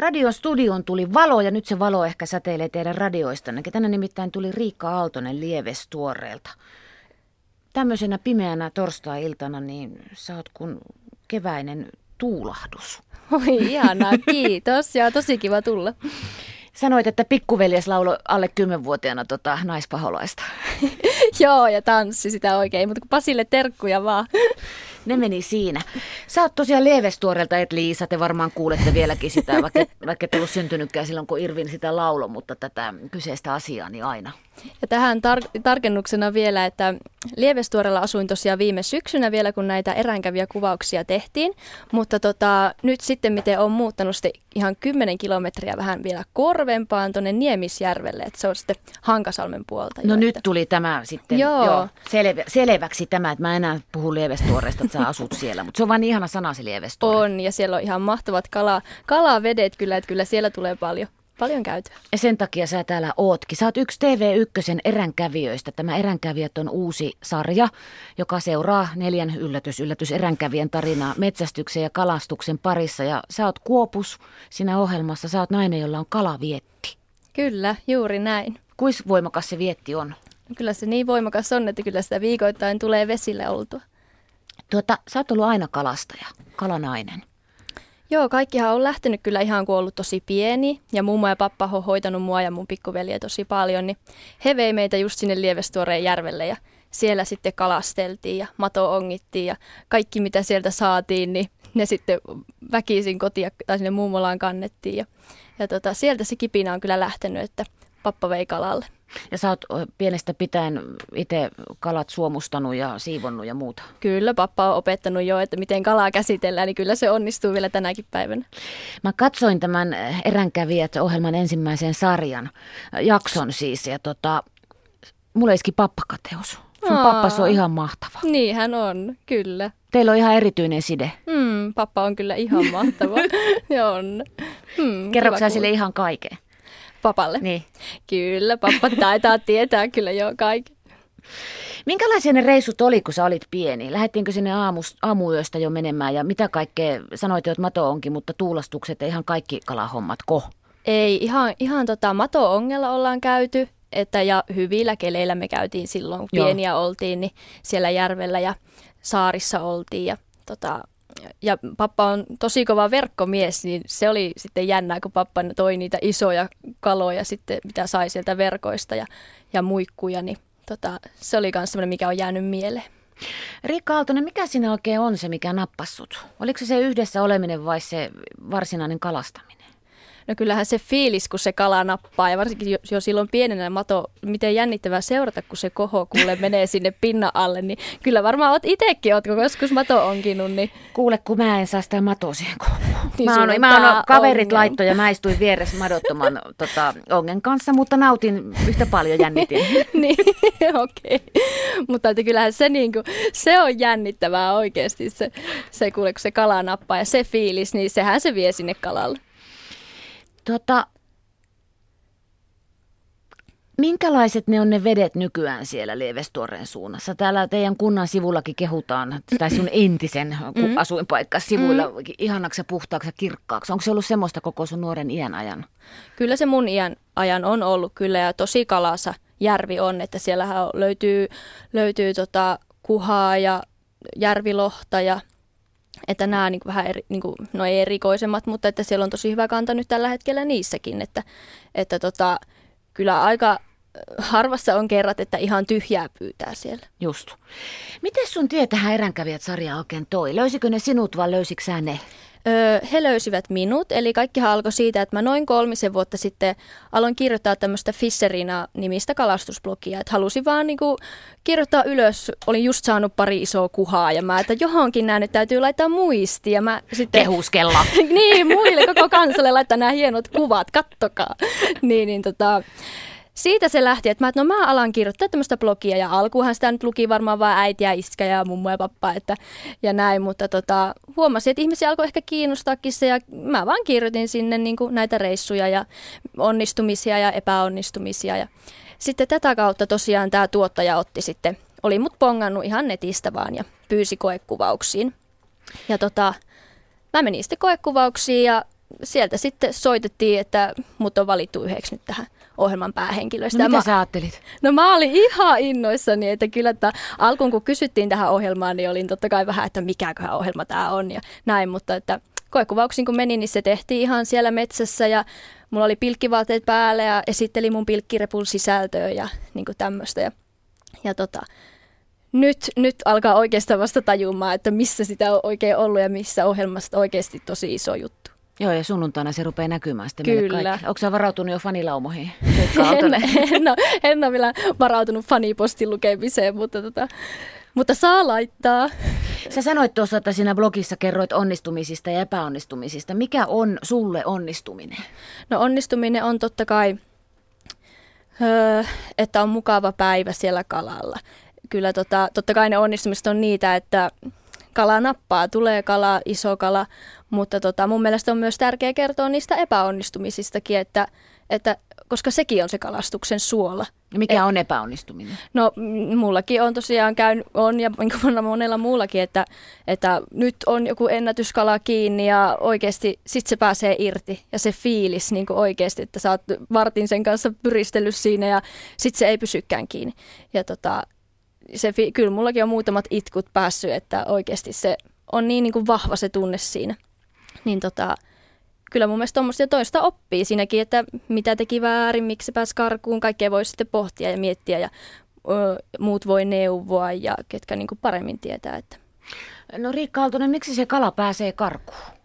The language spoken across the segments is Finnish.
Radion studioon tuli valo ja nyt se valo ehkä säteilee teidän radioistanne. Tänne nimittäin tuli Riikka Aaltonen Lievestuoreelta. Tämmöisenä pimeänä torstai-iltana niin sä oot kun keväinen tuulahdus. Oi ihanaa, kiitos ja tosi kiva tulla. Sanoit, että pikkuveljes lauloi alle kymmenvuotiaana tota naispaholaista. Joo, ja tanssi sitä oikein, mutta kun Pasille terkkuja vaan. Ne meni siinä. Sä oot tosiaan Lievestuorelta, et Liisa, te varmaan kuulette vieläkin sitä, vaikka, vaikka et ollut syntynytkään silloin, kun Irvin sitä laulo, mutta tätä kyseistä asiaa niin aina. Ja tähän tar- tarkennuksena vielä, että Lievestuorella asuin tosiaan viime syksynä vielä, kun näitä eräänkäviä kuvauksia tehtiin, mutta tota, nyt sitten miten on muuttanut sitten ihan 10 kilometriä vähän vielä korvempaan tuonne Niemisjärvelle, että se on sitten Hankasalmen puolta. No jo, nyt että... tuli tämä sitten Joo. joo, selvä, selväksi tämä, että mä enää puhu Lievestuoresta, että sä asut siellä, mutta se on vain ihana sana se Lievestuore. On, ja siellä on ihan mahtavat kala, kalavedet kyllä, että kyllä siellä tulee paljon, paljon käytöä. Ja sen takia sä täällä ootkin. Sä oot yksi TV1 eränkävijöistä. Tämä Eränkävijät on uusi sarja, joka seuraa neljän yllätys, yllätys eränkävijän tarinaa metsästyksen ja kalastuksen parissa. Ja sä oot Kuopus siinä ohjelmassa. Sä oot nainen, jolla on kalavietti. Kyllä, juuri näin. Kuis voimakas se vietti on? Kyllä se niin voimakas on, että kyllä sitä viikoittain tulee vesille oltua. Tuota, sä oot ollut aina kalastaja, kalanainen. Joo, kaikkihan on lähtenyt kyllä ihan kun ollut tosi pieni ja mummo ja pappa on hoitanut mua ja mun pikkuveljeä tosi paljon, niin he vei meitä just sinne Lievestuoreen järvelle ja siellä sitten kalasteltiin ja mato ongittiin ja kaikki mitä sieltä saatiin, niin ne sitten väkisin kotia tai sinne mummolaan kannettiin ja, ja tota, sieltä se kipinä on kyllä lähtenyt, että pappa vei kalalle. Ja sä oot pienestä pitäen itse kalat suomustanut ja siivonnut ja muuta. Kyllä, pappa on opettanut jo, että miten kalaa käsitellään, niin kyllä se onnistuu vielä tänäkin päivänä. Mä katsoin tämän Eränkävijät ohjelman ensimmäisen sarjan, jakson siis, ja tota, mulle iski pappakateus. Sun Aa. pappas on ihan mahtava. Niin hän on, kyllä. Teillä on ihan erityinen side. Mm, pappa on kyllä ihan mahtava. On. Mm, Kerroksä sille ihan kaiken? Papalle? Niin. Kyllä, pappa taitaa tietää kyllä jo kaiken. Minkälaisia ne reissut oli, kun sä olit pieni? Lähettiinkö sinne aamus, aamuyöstä jo menemään ja mitä kaikkea, sanoit jo, että mato onkin, mutta tuulastukset ja ihan kaikki kalahommat, ko? Ei, ihan, ihan tota mato-ongella ollaan käyty, että ja hyvillä keleillä me käytiin silloin, kun Joo. pieniä oltiin, niin siellä järvellä ja saarissa oltiin ja tota, ja pappa on tosi kova verkkomies, niin se oli sitten jännää, kun pappa toi niitä isoja kaloja sitten, mitä sai sieltä verkoista ja, ja muikkuja, niin tota, se oli myös semmoinen, mikä on jäänyt mieleen. Riikka Aaltonen, mikä siinä oikein on se, mikä nappassut? Oliko se se yhdessä oleminen vai se varsinainen kalastaminen? No kyllähän se fiilis, kun se kala nappaa ja varsinkin jo, silloin pienenä mato, miten jännittävää seurata, kun se koho kuule menee sinne pinnan alle, niin kyllä varmaan oot itsekin, ootko joskus mato onkinut, niin Kuule, kun mä en saa sitä matoa siihen kouluun. Niin mä oon, on mä oon kaverit ongen. laittoi ja mä istuin vieressä madottoman tota, ongen kanssa, mutta nautin yhtä paljon jännitin. niin, okei. Okay. Mutta että kyllähän se, niin kuin, se on jännittävää oikeasti, se, se kuule, kun se kala nappaa ja se fiilis, niin sehän se vie sinne kalalle. Tota, minkälaiset ne on ne vedet nykyään siellä Lievestuoreen suunnassa? Täällä teidän kunnan sivullakin kehutaan, tai sun entisen mm. asuinpaikka sivuilla, mm. ihanaksi ja puhtaaksi ja kirkkaaksi. Onko se ollut semmoista koko sun nuoren iän ajan? Kyllä se mun iän ajan on ollut kyllä ja tosi kalassa järvi on, että siellähän löytyy, löytyy tota kuhaa ja järvilohta ja että nämä niin vähän eri, niin kuin, no ei erikoisemmat, mutta että siellä on tosi hyvä kanta nyt tällä hetkellä niissäkin, että, että tota, kyllä aika harvassa on kerrat, että ihan tyhjää pyytää siellä. Just. Miten sun tie tähän eränkävijät sarjaan oikein toi? Löysikö ne sinut vai löysikö ne? Öö, he löysivät minut, eli kaikkihan alkoi siitä, että mä noin kolmisen vuotta sitten aloin kirjoittaa tämmöistä Fisserina-nimistä kalastusblogia, että halusin vaan niinku kirjoittaa ylös, olin just saanut pari isoa kuhaa ja mä, että johonkin nämä nyt täytyy laittaa muistiin ja mä sitten... Kehuskella. niin, muille koko kansalle laittaa nämä hienot kuvat, kattokaa. niin, niin tota, siitä se lähti, että mä, että no mä alan kirjoittaa tämmöistä blogia ja alkuunhan sitä nyt luki varmaan vain äiti ja iskä ja mummo ja pappa että, ja näin, mutta tota, huomasin, että ihmisiä alkoi ehkä kiinnostaakin se ja mä vaan kirjoitin sinne niin kuin näitä reissuja ja onnistumisia ja epäonnistumisia ja sitten tätä kautta tosiaan tämä tuottaja otti sitten, oli mut pongannut ihan netistä vaan ja pyysi koekuvauksiin. Ja tota, mä menin sitten koekuvauksiin ja sieltä sitten soitettiin, että mut on valittu yhdeksi nyt tähän ohjelman päähenkilöistä. No, mitä mä, sä ajattelit? No mä olin ihan innoissani, että kyllä että alkuun kun kysyttiin tähän ohjelmaan, niin olin totta kai vähän, että mikäköhän ohjelma tämä on ja näin, mutta että koekuvauksiin kun menin, niin se tehtiin ihan siellä metsässä ja mulla oli pilkkivaatteet päällä ja esitteli mun pilkkirepun sisältöä ja niin tämmöistä. Ja, ja tota, nyt, nyt alkaa oikeastaan vasta tajumaan, että missä sitä on oikein ollut ja missä ohjelmasta oikeasti tosi iso juttu. Joo, ja sunnuntaina se rupeaa näkymään sitten Kyllä. Onko sä varautunut jo fanilaumoihin? en, en, ole, en ole vielä varautunut fanipostin lukemiseen, mutta, tota, mutta saa laittaa. Sä sanoit tuossa, että siinä blogissa kerroit onnistumisista ja epäonnistumisista. Mikä on sulle onnistuminen? No onnistuminen on totta kai, öö, että on mukava päivä siellä kalalla. Kyllä tota, totta kai ne onnistumiset on niitä, että kala nappaa, tulee kala, iso kala, mutta tota, mun mielestä on myös tärkeää kertoa niistä epäonnistumisistakin, että, että koska sekin on se kalastuksen suola. Ja mikä Et, on epäonnistuminen? No mullakin on tosiaan käynyt, on ja niin monella muullakin, että, että nyt on joku ennätyskala kiinni ja oikeasti sit se pääsee irti ja se fiilis niin oikeasti, että sä oot vartin sen kanssa pyristellyt siinä ja sit se ei pysykään kiinni. Ja tota, se, kyllä mullakin on muutamat itkut päässyt, että oikeasti se on niin, niin kuin vahva se tunne siinä. Niin tota, kyllä mun mielestä tuommoista toista oppii siinäkin, että mitä teki väärin, miksi se pääsi karkuun, kaikkea voi sitten pohtia ja miettiä ja ö, muut voi neuvoa ja ketkä niin kuin paremmin tietää. Että. No Riikka Aaltonen, miksi se kala pääsee karkuun?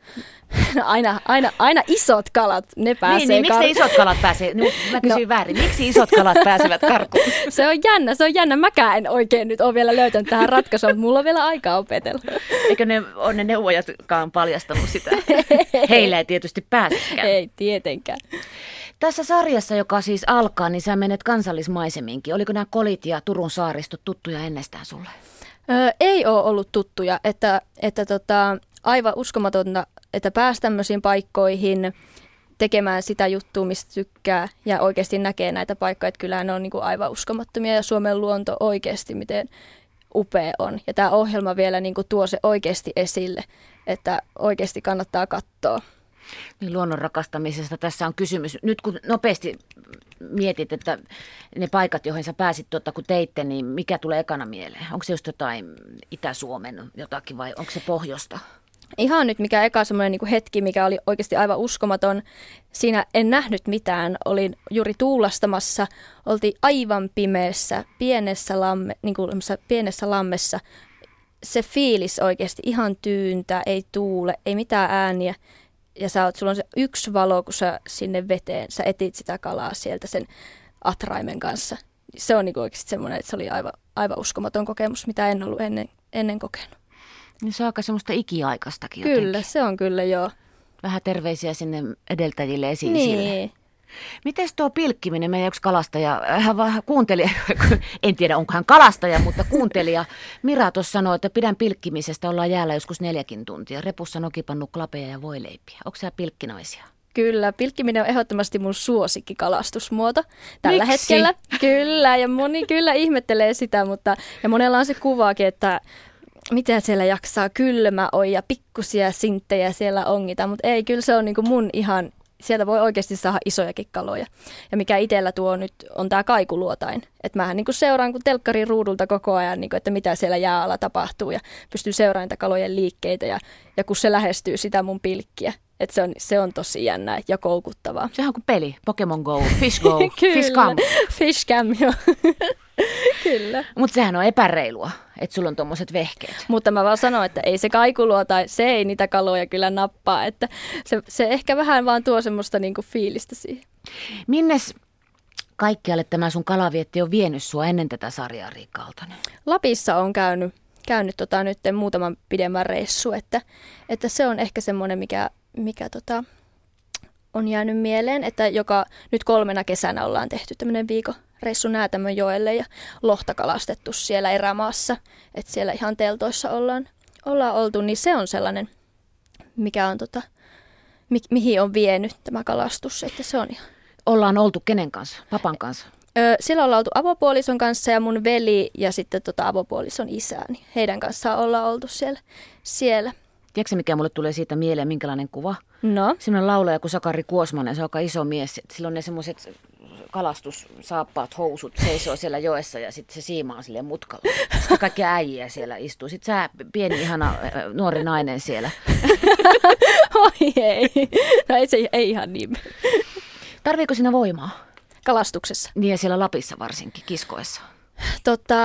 No aina, aina, aina isot kalat, ne pääsee Niin, niin miksi ne isot kalat pääsee? No, mä kysyin no. väärin. Miksi isot kalat pääsevät karkuun? Se on jännä, se on jännä. Mäkään en oikein nyt ole vielä löytänyt tähän ratkaisua, mutta mulla on vielä aikaa opetella. Eikö ne ole ne neuvojatkaan paljastanut sitä? Heillä ei tietysti pääsekään. Ei tietenkään. Tässä sarjassa, joka siis alkaa, niin sä menet kansallismaiseminkin. Oliko nämä kolit ja Turun saaristot tuttuja ennestään sulle? Öö, ei ole ollut tuttuja, että, että tota, aivan uskomatonta, että pääsi tämmöisiin paikkoihin tekemään sitä juttua, mistä tykkää ja oikeasti näkee näitä paikkoja, että kyllähän ne on niin kuin aivan uskomattomia ja Suomen luonto oikeasti miten upea on. Ja tämä ohjelma vielä niin kuin tuo se oikeasti esille, että oikeasti kannattaa katsoa. Niin luonnon rakastamisesta tässä on kysymys. Nyt kun nopeasti mietit, että ne paikat, joihin sä pääsit tuota, kun teitte, niin mikä tulee ekana mieleen? Onko se just jotain Itä-Suomen jotakin vai onko se pohjosta? Ihan nyt mikä eka semmoinen niin hetki, mikä oli oikeasti aivan uskomaton. Siinä en nähnyt mitään. Olin juuri tuulastamassa. Oltiin aivan pimeässä, pienessä, lamme, niin kuin pienessä lammessa. Se fiilis oikeasti ihan tyyntä, ei tuule, ei mitään ääniä. Ja sä oot, sulla on se yksi valo, kun sä sinne veteen, sä etit sitä kalaa sieltä sen atraimen kanssa. Se on niin oikeasti semmoinen, että se oli aivan, aivan uskomaton kokemus, mitä en ollut ennen, ennen kokenut. Niin se on aika semmoista ikiaikaistakin Kyllä, jotenkin. se on kyllä joo. Vähän terveisiä sinne edeltäjille esiin Niin. Miten tuo pilkkiminen, meidän yksi kalastaja, hän vaan kuuntelija, en tiedä onko hän kalastaja, mutta kuuntelija Mira tuossa sanoi, että pidän pilkkimisestä, ollaan jäällä joskus neljäkin tuntia. Repussa nokipannu klapeja ja voileipiä. Onko siellä pilkkinaisia? Kyllä, pilkkiminen on ehdottomasti mun suosikkikalastusmuoto tällä Miksi? hetkellä. Kyllä, ja moni kyllä ihmettelee sitä, mutta ja monella on se kuvaakin, että mitä siellä jaksaa, kylmä on ja pikkusia sinttejä siellä ongita, mutta ei, kyllä se on niin kuin mun ihan, sieltä voi oikeasti saada isojakin kaloja. Ja mikä itsellä tuo nyt on tämä kaikuluotain. Että mähän niin kuin seuraan kun telkkarin ruudulta koko ajan, niin kuin, että mitä siellä jääalla tapahtuu ja pystyy seuraamaan kalojen liikkeitä ja, ja kun se lähestyy sitä mun pilkkiä, et se, on, se on tosi jännä ja koukuttavaa. Sehän on kuin peli. Pokemon Go, Fish Go, Fish Cam. Fish Cam, joo. Kyllä. Mutta sehän on epäreilua, että sulla on tuommoiset vehkeet. Mutta mä vaan sanon, että ei se kaikuluo tai se ei niitä kaloja kyllä nappaa. Että se, se ehkä vähän vaan tuo semmoista niinku fiilistä siihen. Minnes kaikkialle tämä sun kalavietti on vienyt sua ennen tätä sarjaa, Riikka? Lapissa on käynyt, käynyt tota nyt muutaman pidemmän reissu, että, että se on ehkä semmoinen, mikä mikä tota, on jäänyt mieleen, että joka nyt kolmena kesänä ollaan tehty tämmöinen viikon reissu Näätämön joelle ja lohta kalastettu siellä erämaassa, että siellä ihan teltoissa ollaan, ollaan oltu, niin se on sellainen, mikä on tota, mi- mihin on vienyt tämä kalastus, että se on ihan. Ollaan oltu kenen kanssa? Papan kanssa? Öö, siellä ollaan oltu avopuolison kanssa ja mun veli ja sitten tota avopuolison isäni. Heidän kanssaan ollaan oltu siellä. siellä. Tiedätkö mikä mulle tulee siitä mieleen, minkälainen kuva? No, Sellainen laulaja kuin Sakari Kuosmanen, se on aika iso mies. Sillä on ne semmoiset kalastussaappaat, housut, seisoo siellä joessa ja sitten se siimaa sille mutkalla. Sitten kaikki äijiä siellä istuu. Sitten sä, pieni ihana nuori nainen siellä. oi ei. No ei, se, ei ihan niin. Tarviiko siinä voimaa? Kalastuksessa. Niin ja siellä Lapissa varsinkin, kiskoessa. Tota,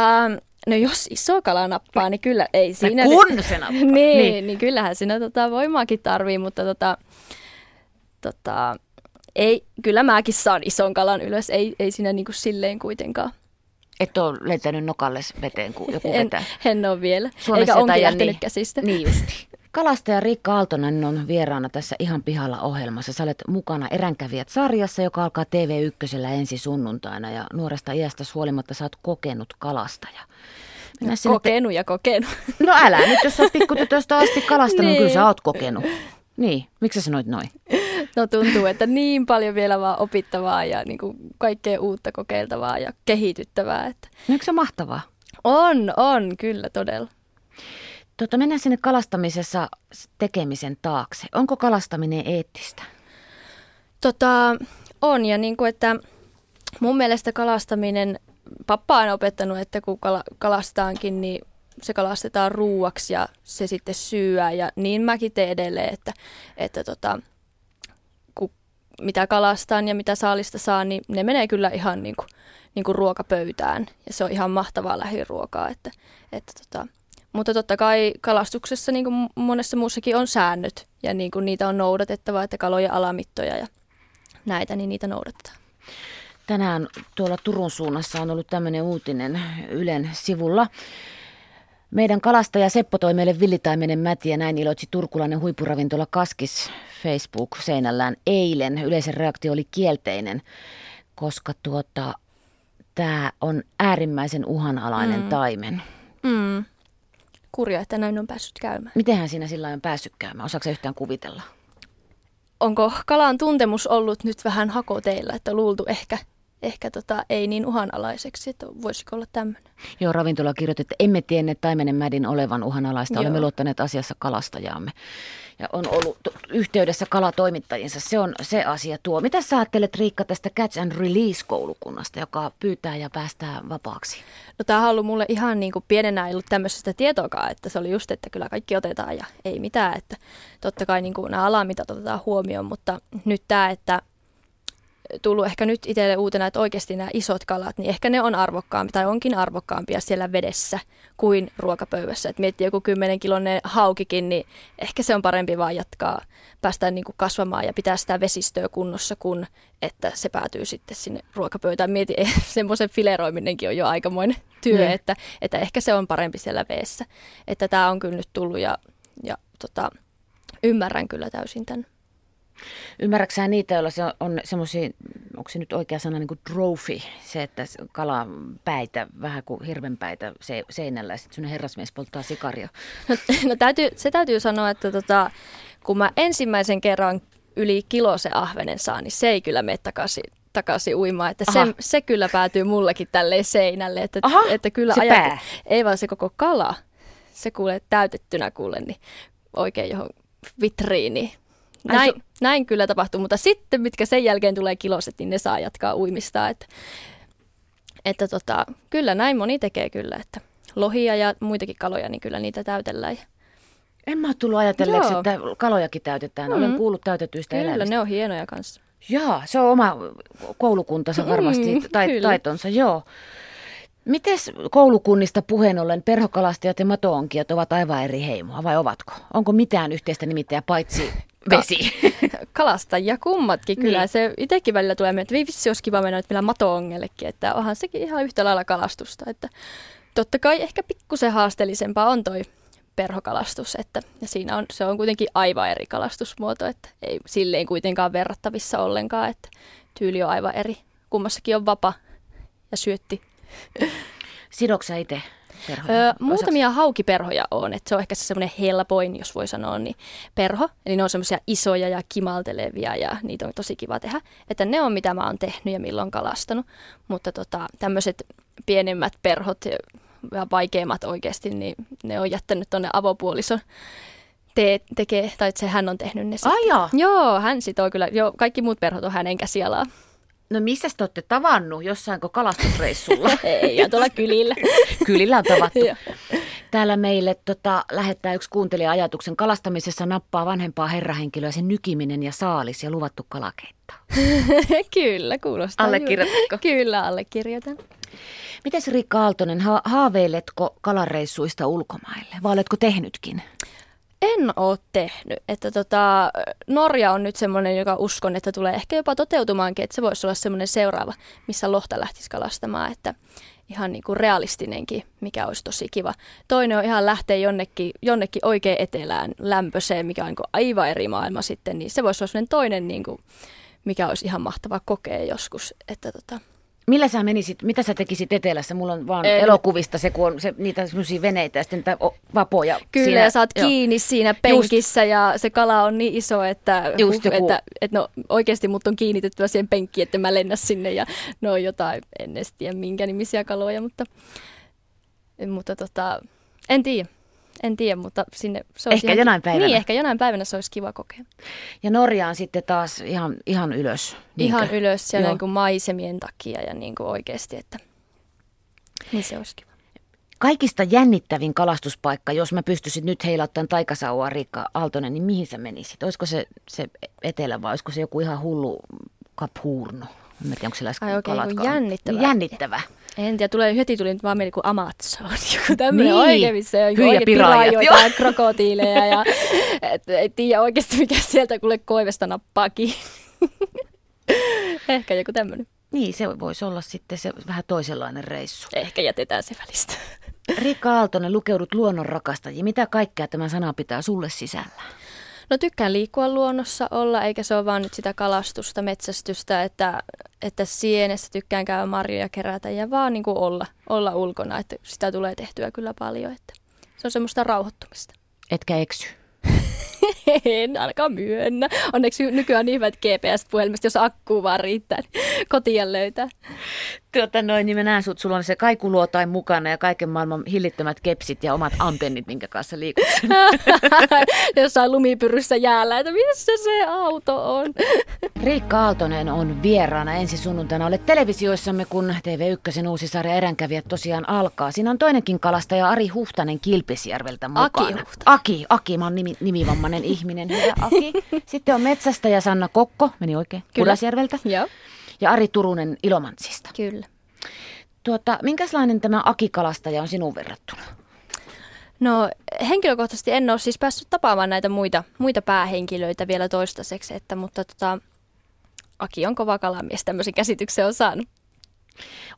no jos iso kala nappaa, niin kyllä ei siinä... kun se nappaa. niin, Niin. niin. kyllähän siinä tota, voimaakin tarvii, mutta tota, tota, ei, kyllä mäkin saan ison kalan ylös, ei, ei siinä niinku silleen kuitenkaan. Et ole lentänyt nokalles veteen, kun joku En, vetää. en ole vielä, Suomessa eikä onkin lähtenyt niin. käsistä. Niin justi. Kalastaja Riikka Aaltonen on vieraana tässä ihan pihalla ohjelmassa. Sä olet mukana Eränkävijät sarjassa, joka alkaa TV1 ensi sunnuntaina ja nuoresta iästä huolimatta sä oot kokenut kalastaja. Mennään sinne Kokenut ja kokenut. No älä nyt, jos sä oot pikkutytöstä asti kalastanut, niin. Kyllä sä oot kokenut. Niin, miksi sä sanoit noin? No tuntuu, että niin paljon vielä vaan opittavaa ja niin kuin kaikkea uutta kokeiltavaa ja kehityttävää. Että No eikö se mahtavaa? on, on, kyllä todella. Tota, mennään sinne kalastamisessa tekemisen taakse. Onko kalastaminen eettistä? Tota, on ja niin kuin, että mun mielestä kalastaminen, pappa on opettanut, että kun kala, kalastaankin, niin se kalastetaan ruuaksi ja se sitten syyää ja niin mäkin teen edelleen, että, että tota, kun mitä kalastaan ja mitä saalista saa, niin ne menee kyllä ihan niin kuin, niin kuin ruokapöytään ja se on ihan mahtavaa lähiruokaa, että, että tota, mutta totta kai kalastuksessa niin kuin monessa muussakin on säännöt ja niin kuin niitä on noudatettava, että kalojen alamittoja ja näitä, niin niitä noudatetaan. Tänään tuolla Turun suunnassa on ollut tämmöinen uutinen Ylen sivulla. Meidän kalastaja Seppo toi meille villitaimenen mäti ja näin iloitsi turkulainen huippuravintola Kaskis Facebook-seinällään eilen. Yleisen reaktio oli kielteinen, koska tuota, tämä on äärimmäisen uhanalainen mm. taimen. Mm. Kurja, että näin on päässyt käymään. Mitenhän siinä sillä on päässyt käymään? Osaako sä yhtään kuvitella? Onko kalan tuntemus ollut nyt vähän hakoteilla, että luultu ehkä, ehkä tota, ei niin uhanalaiseksi, että voisiko olla tämmöinen? Joo, ravintola kirjoitti, että emme tienneet taimenen mädin olevan uhanalaista. Joo. Olemme luottaneet asiassa kalastajaamme. Ja on ollut yhteydessä kalatoimittajinsa. Se on se asia tuo. Mitä sä ajattelet Riikka tästä Catch and Release-koulukunnasta, joka pyytää ja päästää vapaaksi? No tämähän on ollut mulle ihan niin kuin pienenä ei ollut tämmöisestä tietoakaan, että se oli just, että kyllä kaikki otetaan ja ei mitään, että totta kai niin kuin nämä alamitat otetaan huomioon, mutta nyt tämä, että tullut ehkä nyt itselle uutena, että oikeasti nämä isot kalat, niin ehkä ne on arvokkaampia tai onkin arvokkaampia siellä vedessä kuin ruokapöydässä. Et miettii joku 10 kilonen haukikin, niin ehkä se on parempi vaan jatkaa, päästä niin kuin kasvamaan ja pitää sitä vesistöä kunnossa, kun että se päätyy sitten sinne ruokapöytään. Mieti, semmoisen fileroiminenkin on jo aikamoinen työ, Niin. että, että ehkä se on parempi siellä veessä. Että tämä on kyllä nyt tullut ja, ja tota, ymmärrän kyllä täysin tämän. Ymmärrätkö sä niitä, joilla se on semmoisia, onko se nyt oikea sana, niin kuin trophy, se, että kala päitä, vähän kuin hirvenpäitä se, seinällä ja sitten sun herrasmies polttaa sikaria. No, no täytyy, se täytyy sanoa, että tota, kun mä ensimmäisen kerran yli kilo se ahvenen saan, niin se ei kyllä mene takaisin, takaisin uimaan. Että se, Aha. se kyllä päätyy mullekin tälleen seinälle. Että, Aha, että kyllä se ajat- pää. Ei vaan se koko kala, se kuule täytettynä kuule, niin oikein johon vitriiniin. Näin, su- näin kyllä tapahtuu, mutta sitten mitkä sen jälkeen tulee kiloset, niin ne saa jatkaa uimista. Että, että tota, kyllä näin moni tekee kyllä, että lohia ja muitakin kaloja, niin kyllä niitä täytellään. En mä ole tullut ajatelleeksi, Joo. että kalojakin täytetään. Olen Mm. kuullut täytetyistä Kyllä, eläimistä. ne on hienoja kanssa. Joo, se on oma koulukuntansa varmasti, Mm, tai, kyllä. taitonsa, joo. Mites koulukunnista puheen ollen perhokalastajat ja matoonkijat ovat aivan eri heimoa, vai ovatko? Onko mitään yhteistä nimittäjää paitsi vesi? Kalastajia kummatkin kyllä. Niin. Se itsekin välillä tulee mieleen, että "Voi vissi olisi kiva mennä nyt vielä mato-ongellekin, että onhan sekin ihan yhtä lailla kalastusta. Että totta kai ehkä pikkusen haasteellisempaa on toi perhokalastus, että ja siinä on, se on kuitenkin aivan eri kalastusmuoto, että ei silleen kuitenkaan verrattavissa ollenkaan, että tyyli on aivan eri. Kummassakin on vapa ja syötti. Sidoksa itse perhoja? Öö, muutamia haukiperhoja on, että se on ehkä se semmoinen helpoin, jos voi sanoa, niin perho. Eli ne on semmoisia isoja ja kimaltelevia ja niitä on tosi kiva tehdä. Että ne on mitä mä oon tehnyt ja milloin kalastanut. Mutta tota, tämmöiset pienemmät perhot ja vaikeimmat oikeasti, niin ne on jättänyt tuonne avopuolison tee, tekee, tai että se hän on tehnyt ne Ai joo. Joo, hän sitoo kyllä, joo, kaikki muut perhot on hänen käsialaa. No missä te olette tavannut? Jossainko kalastusreissulla? Ei, ja tuolla kylillä. Kylillä on tavattu. Täällä meille tota, lähettää yksi kuuntelija ajatuksen. Kalastamisessa nappaa vanhempaa herrahenkilöä sen nykiminen ja saalis ja luvattu kalakeitto. kyllä, kuulostaa. Allekirjoitatko? Kyllä, allekirjoitan. Mites Riikka Aaltonen, ha- haaveiletko kalareissuista ulkomaille vai oletko tehnytkin? En ole tehnyt. Että tota, Norja on nyt semmoinen, joka uskon, että tulee ehkä jopa toteutumaankin, että se voisi olla semmoinen seuraava, missä lohta lähtisi kalastamaan, että ihan niin kuin realistinenkin, mikä olisi tosi kiva. Toinen on ihan lähteä jonnekin, jonnekin oikein etelään lämpöiseen, mikä on niin aivan eri maailma sitten, niin se voisi olla toinen, niin kuin, mikä olisi ihan mahtava kokea joskus. Että tota, Millä sä menisit, mitä sä tekisit etelässä? Mulla on vaan En- elokuvista se, kun on se, niitä semmoisia veneitä ja sitten o- vapoja. Kyllä, siinä, ja sä oot kiinni siinä penkissä ja se kala on niin iso, että, Just joku- että, että no, oikeasti mut on kiinnitettyä siihen penkkiin, että mä lennä sinne ja no jotain, en edes tiedä minkä nimisiä kaloja, mutta, mutta tota, en tiedä. En tiedä, mutta sinne se olisi Ehkä jonain päivänä. Niin, ehkä jonain päivänä se olisi kiva kokea. Ja Norjaan sitten taas ihan, ihan ylös. niinkö? Ihan ylös Joo. niin kuin maisemien takia ja niin kuin oikeasti, että niin se olisi kiva. Kaikista jännittävin kalastuspaikka, jos mä pystyisin nyt heilauttamaan taikasaua Riikka Aaltonen, niin mihin sä menisit? Olisiko se, se etelä vai olisiko se joku ihan hullu kaphuurno? En tiedä, onko siellä Ai kalatkaan. joku jännittävä. Jännittävä. En tiedä, tulee, heti tuli nyt vaan mieleen kuin Amazon, joku tämmöinen Niin. oikein, missä on oikein piraajat, ja krokotiileja ja et, ei tiedä oikeasti mikä sieltä kuule koivesta nappaa kiinni. Ehkä joku tämmöinen. Niin, se voisi olla sitten se vähän toisenlainen reissu. Ehkä jätetään se välistä. Riikka Aaltonen, lukeudut luonnon rakastajiin. Mitä kaikkea tämä sana pitää sulle sisällä? No tykkään liikkua luonnossa olla, eikä se ole vaan nyt sitä kalastusta, metsästystä, että, että sienessä tykkään käydä marjoja kerätä ja vaan niin kuin olla, olla ulkona, että sitä tulee tehtyä kyllä paljon, että se on semmoista rauhoittumista. Etkä eksy. En ainakaan myönnä. Onneksi nykyään niin hyvät GPS-puhelimet, jos akku vaan riittää, niin kotia löytää. Tuota noin, niin mä näen sut, sulla on se kaikuluotain mukana ja kaiken maailman hillittömät kepsit ja omat antennit, minkä kanssa liikut. Jossain lumipyryssä jäällä, että missä se auto on. Riikka Aaltonen on vieraana ensi sunnuntaina. Olet televisioissamme, kun TV1 uusi sarja Eränkävijät tosiaan alkaa. Siinä on toinenkin kalastaja Ari Huhtanen Kilpisjärveltä mukana. Aki Huhtanen. Aki, Aki, mä oon nimi, nimivammainen ihminen. Hyvä Aki. Sitten on metsästäjä Sanna Kokko, meni oikein, Kyllä. Pudasjärveltä. Joo, Ja Ari Turunen Ilomantsista. kyllä. Tuota, minkälainen tämä Aki-kalastaja on sinun verrattuna? No henkilökohtaisesti en ole siis päässyt tapaamaan näitä muita, muita päähenkilöitä vielä toistaiseksi, että, mutta tota, Aki on kova kalamies, tämmöisen käsityksen on saanut.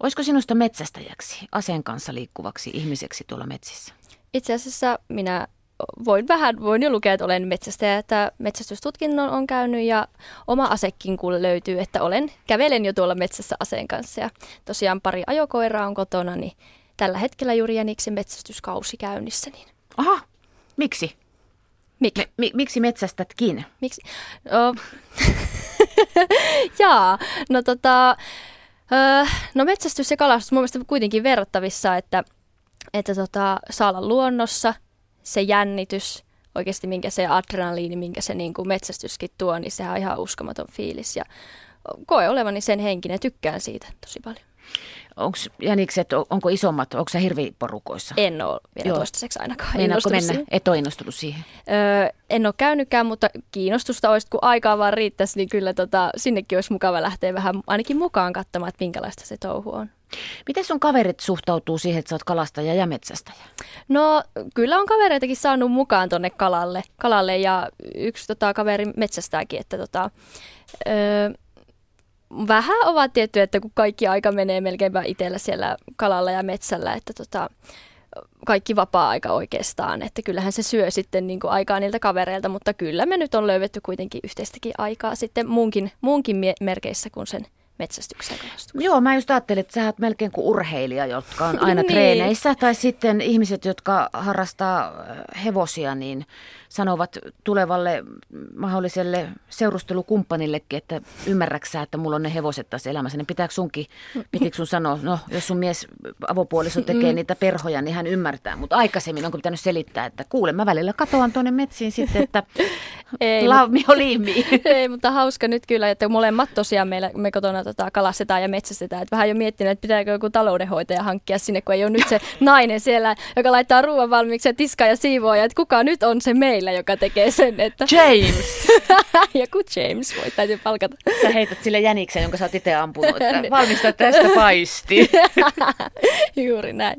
Olisiko sinusta metsästäjäksi, aseen kanssa liikkuvaksi ihmiseksi tuolla metsissä? Itse asiassa minä voin vähän, voin jo lukea, että olen metsästäjä, että metsästystutkinnon on käynyt ja oma asekin kun löytyy, että olen, kävelen jo tuolla metsässä aseen kanssa ja tosiaan pari ajokoiraa on kotona, niin tällä hetkellä juuri Jäniksen metsästyskausi käynnissä, niin Aha, miksi? mikä? Me, mi, miksi metsästätkin? Miksi? No, Jaa, no tota, öö, no metsästys ja kalastus mun mielestä kuitenkin verrattavissa, että, että tota, saa olla luonnossa, se jännitys, oikeasti minkä se adrenaliini, minkä se niin kuin metsästyskin tuo, niin sehän on ihan uskomaton fiilis ja koe olevani sen henkinen, tykkään siitä tosi paljon. Onko Jänikset, on- onko isommat, onko sä hirviporukoissa? En ole vielä Joo. Toistaiseksi ainakaan Meinaatko mennä? siihen. Et ole innostunut siihen. Öö, en ole käynytkään, mutta kiinnostusta olisi, kun aikaa vaan riittäisi, niin kyllä tota, sinnekin olisi mukava lähteä vähän ainakin mukaan katsomaan, että minkälaista se touhu on. Miten sun kaverit suhtautuu siihen, että sä oot kalastaja ja metsästäjä? No kyllä on kavereitakin saanut mukaan tonne kalalle, kalalle ja yksi tota, kaveri metsästääkin, että tota, öö, vähän ovat tietty, että kun kaikki aika menee melkeinpä itsellä siellä kalalla ja metsällä, että tota, kaikki vapaa-aika oikeastaan, että kyllähän se syö sitten niin kuin aikaa niiltä kavereilta, mutta kyllä me nyt on löydetty kuitenkin yhteistäkin aikaa sitten muunkin, muunkin merkeissä kuin sen metsästyksen ja kalastuksen. Joo, mä just ajattelin, että sä oot melkein kuin urheilija, jotka on aina Niin. treeneissä. Tai sitten ihmiset, jotka harrastaa äh, hevosia, niin sanovat tulevalle mahdolliselle seurustelukumppanillekin, että ymmärräksä, että mulla on ne hevoset tässä elämässä, niin pitääkö sunkin, pitikö sun sanoa, no jos sun mies avopuoliso tekee mm. niitä perhoja, niin hän ymmärtää, mutta aikaisemmin onko pitänyt selittää, että kuule mä välillä katoan tuonne metsiin sitten, että ei, laumi oli Ei, mutta hauska nyt kyllä, että molemmat tosiaan meillä, me kotona tota, kalastetaan ja metsästetään, että vähän jo miettinyt, että pitääkö joku taloudenhoitaja hankkia sinne, kun ei ole nyt se nainen siellä, joka laittaa ruoan valmiiksi ja tiskaa ja siivoo, ja että kuka nyt on se meillä, joka tekee sen. Että... James! Joku James voi täytyy palkata. Sä heität sille jäniksen, jonka sä oot itse ampunut, että valmista tästä paisti. Juuri näin.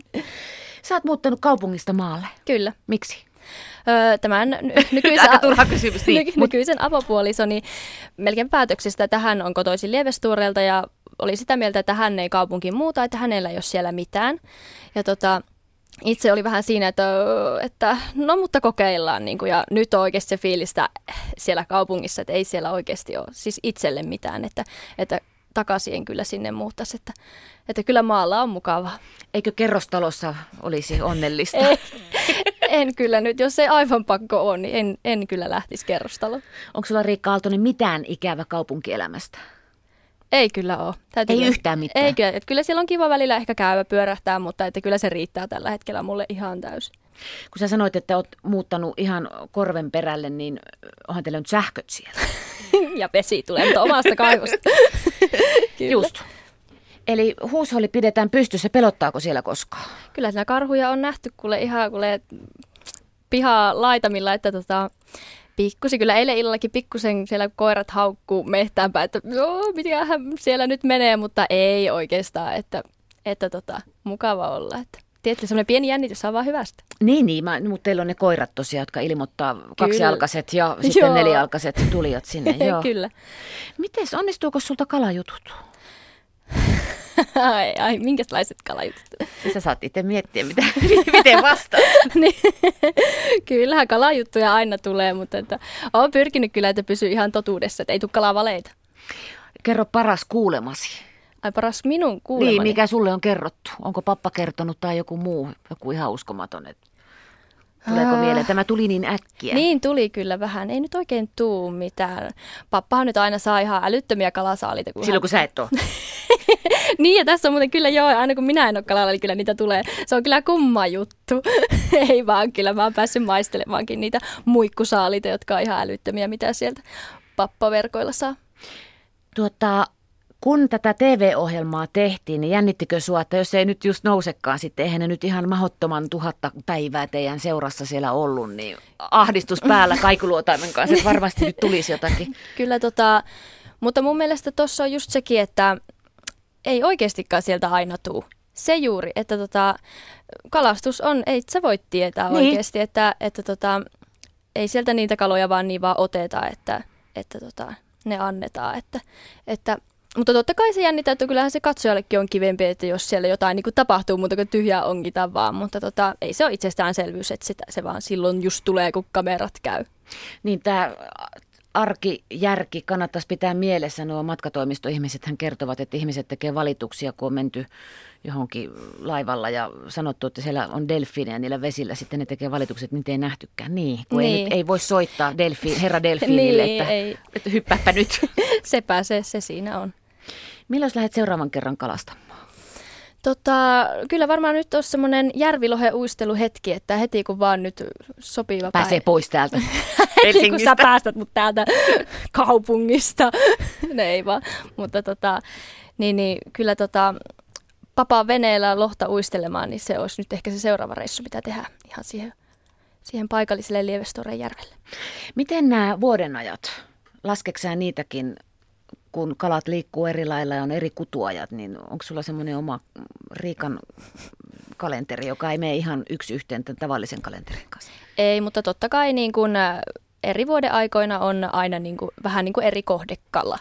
Sä oot muuttanut kaupungista maalle. Kyllä. Miksi? Öö, tämän nykyisen, Aika turha kysymys, niin. nykyisen avopuolisoni melkein päätöksistä, että hän on kotoisin Lievestuurelta ja oli sitä mieltä, että hän ei kaupunkiin muuta, että hänellä ei ole siellä mitään. Ja tota, itse oli vähän siinä, että, että no mutta kokeillaan. Niin kuin, ja nyt on oikeasti se fiilistä siellä kaupungissa, että ei siellä oikeasti ole siis itselle mitään, että, että takaisin en kyllä sinne muuttaisi. Että, että kyllä maalla on mukavaa. Eikö kerrostalossa olisi onnellista? Ei, en kyllä nyt, jos se aivan pakko on, niin en, en kyllä lähtisi kerrostaloon. Onko sulla Riikka Aaltonen mitään ikävä kaupunkielämästä? Ei kyllä ole. Täytyy ei kyllä, yhtään mitään? Ei kyllä. Että kyllä siellä on kiva välillä ehkä käydä pyörähtää, mutta että kyllä se riittää tällä hetkellä mulle ihan täysin. Kun sä sanoit, että oot muuttanut ihan korven perälle, niin onhan teillä nyt sähköt siellä. ja vesi tulee omasta kaivosta. Just. Eli huusholli pidetään pystyssä. Pelottaako siellä koskaan? Kyllä siellä karhuja on nähty kuule ihan kuule pihaa laitamilla, että tota, pikkusi. Kyllä eilen illallakin pikkusen siellä koirat haukkuu mehtäänpä, että joo, mitähän siellä nyt menee, mutta ei oikeastaan, että, että tota, mukava olla. Että. Tiedätkö, semmoinen pieni jännitys saa vaan hyvästä. Niin, niin mä, mutta teillä on ne koirat tosiaan, jotka ilmoittaa kaksialkaiset ja sitten Joo. nelijalkaiset tulijat sinne. Joo. Kyllä. Miten onnistuuko sulta kalajutut? ai, ai, minkälaiset kalajutut? Sä saat itse miettiä, mitä, miten vastaat. niin, kyllähän kalajuttuja aina tulee, mutta että, olen pyrkinyt kyllä, että pysyy ihan totuudessa, että ei tule kalavaleita. Kerro paras kuulemasi. Ai paras minun kuulemani. Niin, mikä sulle on kerrottu? Onko pappa kertonut tai joku muu, joku ihan uskomaton? Että... Tuleeko mieleen? Tämä tuli niin äkkiä. Niin tuli kyllä vähän. Ei nyt oikein tuu mitään. Pappahan nyt aina saa ihan älyttömiä kalasaalita. Kun Silloin hän... kun sä et ole. niin ja tässä on muuten kyllä joo, aina kun minä en ole kalalla, niin kyllä niitä tulee. Se on kyllä kumma juttu. Ei vaan, kyllä mä oon päässyt maistelemaankin niitä muikkusaalita, jotka on ihan älyttömiä, mitä sieltä pappaverkoilla saa. Tuota, kun tätä TV-ohjelmaa tehtiin, niin jännittikö sinua, että jos ei nyt just nousekaan sitten, eihän ne nyt ihan mahottoman tuhatta päivää teidän seurassa siellä ollut, niin ahdistus päällä kaikuluotaimen kanssa, että varmasti nyt tulisi jotakin. Kyllä tota, mutta mun mielestä tuossa on just sekin, että ei oikeastikaan sieltä aina tuu. Se juuri, että tota, kalastus on, ei sä voi tietää niin. oikeasti, että, että tota, ei sieltä niitä kaloja vaan niin vaan oteta, että, että tota, ne annetaan. Että, että mutta totta kai se jännittää, että kyllähän se katsojallekin on kivempi, että jos siellä jotain niin kuin tapahtuu, mutta kuin tyhjää onkita vaan. Mutta tota, ei se ole itsestäänselvyys, että sitä, se vaan silloin just tulee, kun kamerat käy. Niin tämä arkijärki kannattaisi pitää mielessä. Nuo matkatoimistoihmiset hän kertovat, että ihmiset tekee valituksia, kun on menty johonkin laivalla ja sanottu, että siellä on delfiinejä niillä vesillä. Sitten ne tekee valitukset, niitä ei nähtykään. Niin, kun niin. Ei, nyt, ei voi soittaa delfi, herra delfiinille, niin, että, ei. että hyppääpä nyt. Sepä se, se siinä on. Milloin lähdet seuraavan kerran kalastamaan? Tota, kyllä varmaan nyt on semmoinen järvilohe uisteluhetki, että heti kun vaan nyt sopiva Pääsee päivä. pois täältä heti kun sä päästät mut täältä kaupungista. ne ei vaan. Mutta tota, niin, niin, kyllä tota, papa veneellä lohta uistelemaan, niin se olisi nyt ehkä se seuraava reissu, mitä tehdä ihan siihen, siihen paikalliselle Lievestoren järvelle. Miten nämä vuodenajat, laskeksää niitäkin kun kalat liikkuu eri lailla ja on eri kutuajat, niin onko sulla semmoinen oma Riikan kalenteri, joka ei mene ihan yksi yhteen tämän tavallisen kalenterin kanssa? Ei, mutta totta kai niin kun eri vuoden aikoina on aina niin kuin, vähän niin eri kohdekalla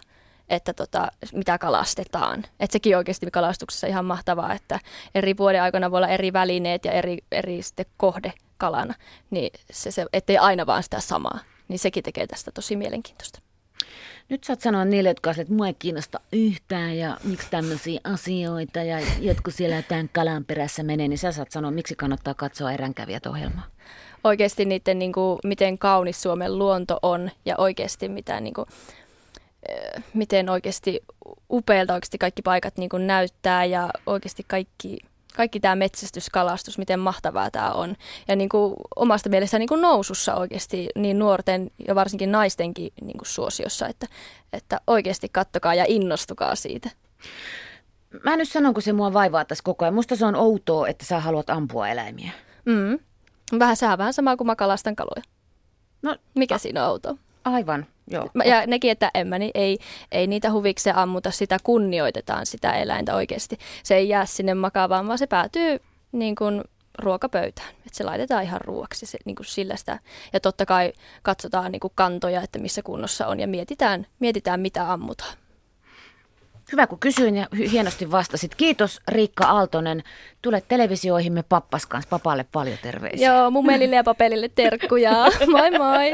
että tota, mitä kalastetaan. Et sekin oikeasti kalastuksessa ihan mahtavaa, että eri vuoden aikana voi olla eri välineet ja eri, eri sitten kohde kalana, niin se, se, ettei aina vaan sitä samaa. Niin sekin tekee tästä tosi mielenkiintoista. Nyt saat sanoa niille, jotka ovat, että mua ei kiinnosta yhtään ja miksi tämmöisiä asioita ja jotkut siellä tämän kalan perässä menee, niin sä saat sanoa, miksi kannattaa katsoa eränkävijät ohjelmaa. Oikeasti niiden, niin kuin, miten kaunis Suomen luonto on ja oikeasti mitä, niin kuin, miten oikeasti upealta oikeasti kaikki paikat niin kuin näyttää ja oikeasti kaikki kaikki tämä metsästyskalastus, miten mahtavaa tämä on. Ja niin kuin omasta mielestä niin kuin nousussa oikeasti niin nuorten ja varsinkin naistenkin niin kuin suosiossa, että, että oikeasti kattokaa ja innostukaa siitä. Mä nyt sanon, kun se mua vaivaa tässä koko ajan. Musta se on outoa, että sä haluat ampua eläimiä. Mm. Vähän sää vähän samaa kuin mä kalastan kaloja. No, Mikä a- siinä on outoa? Aivan, joo. Ja nekin, että en mä, niin ei, ei niitä huvikseen ammuta, sitä kunnioitetaan sitä eläintä oikeasti. Se ei jää sinne makaamaan, vaan se päätyy niin kuin ruokapöytään. Että se laitetaan ihan ruoaksi se, niin kuin sillä sitä. Ja totta kai katsotaan niin kuin kantoja, että missä kunnossa on ja mietitään, mietitään mitä ammutaan. Hyvä, kun kysyin ja hienosti vastasit. Kiitos Riikka Aaltonen. Tule televisioihimme pappas kanssa. Papalle paljon terveisiä. Joo, mummelille ja papelille terkkuja. moi moi!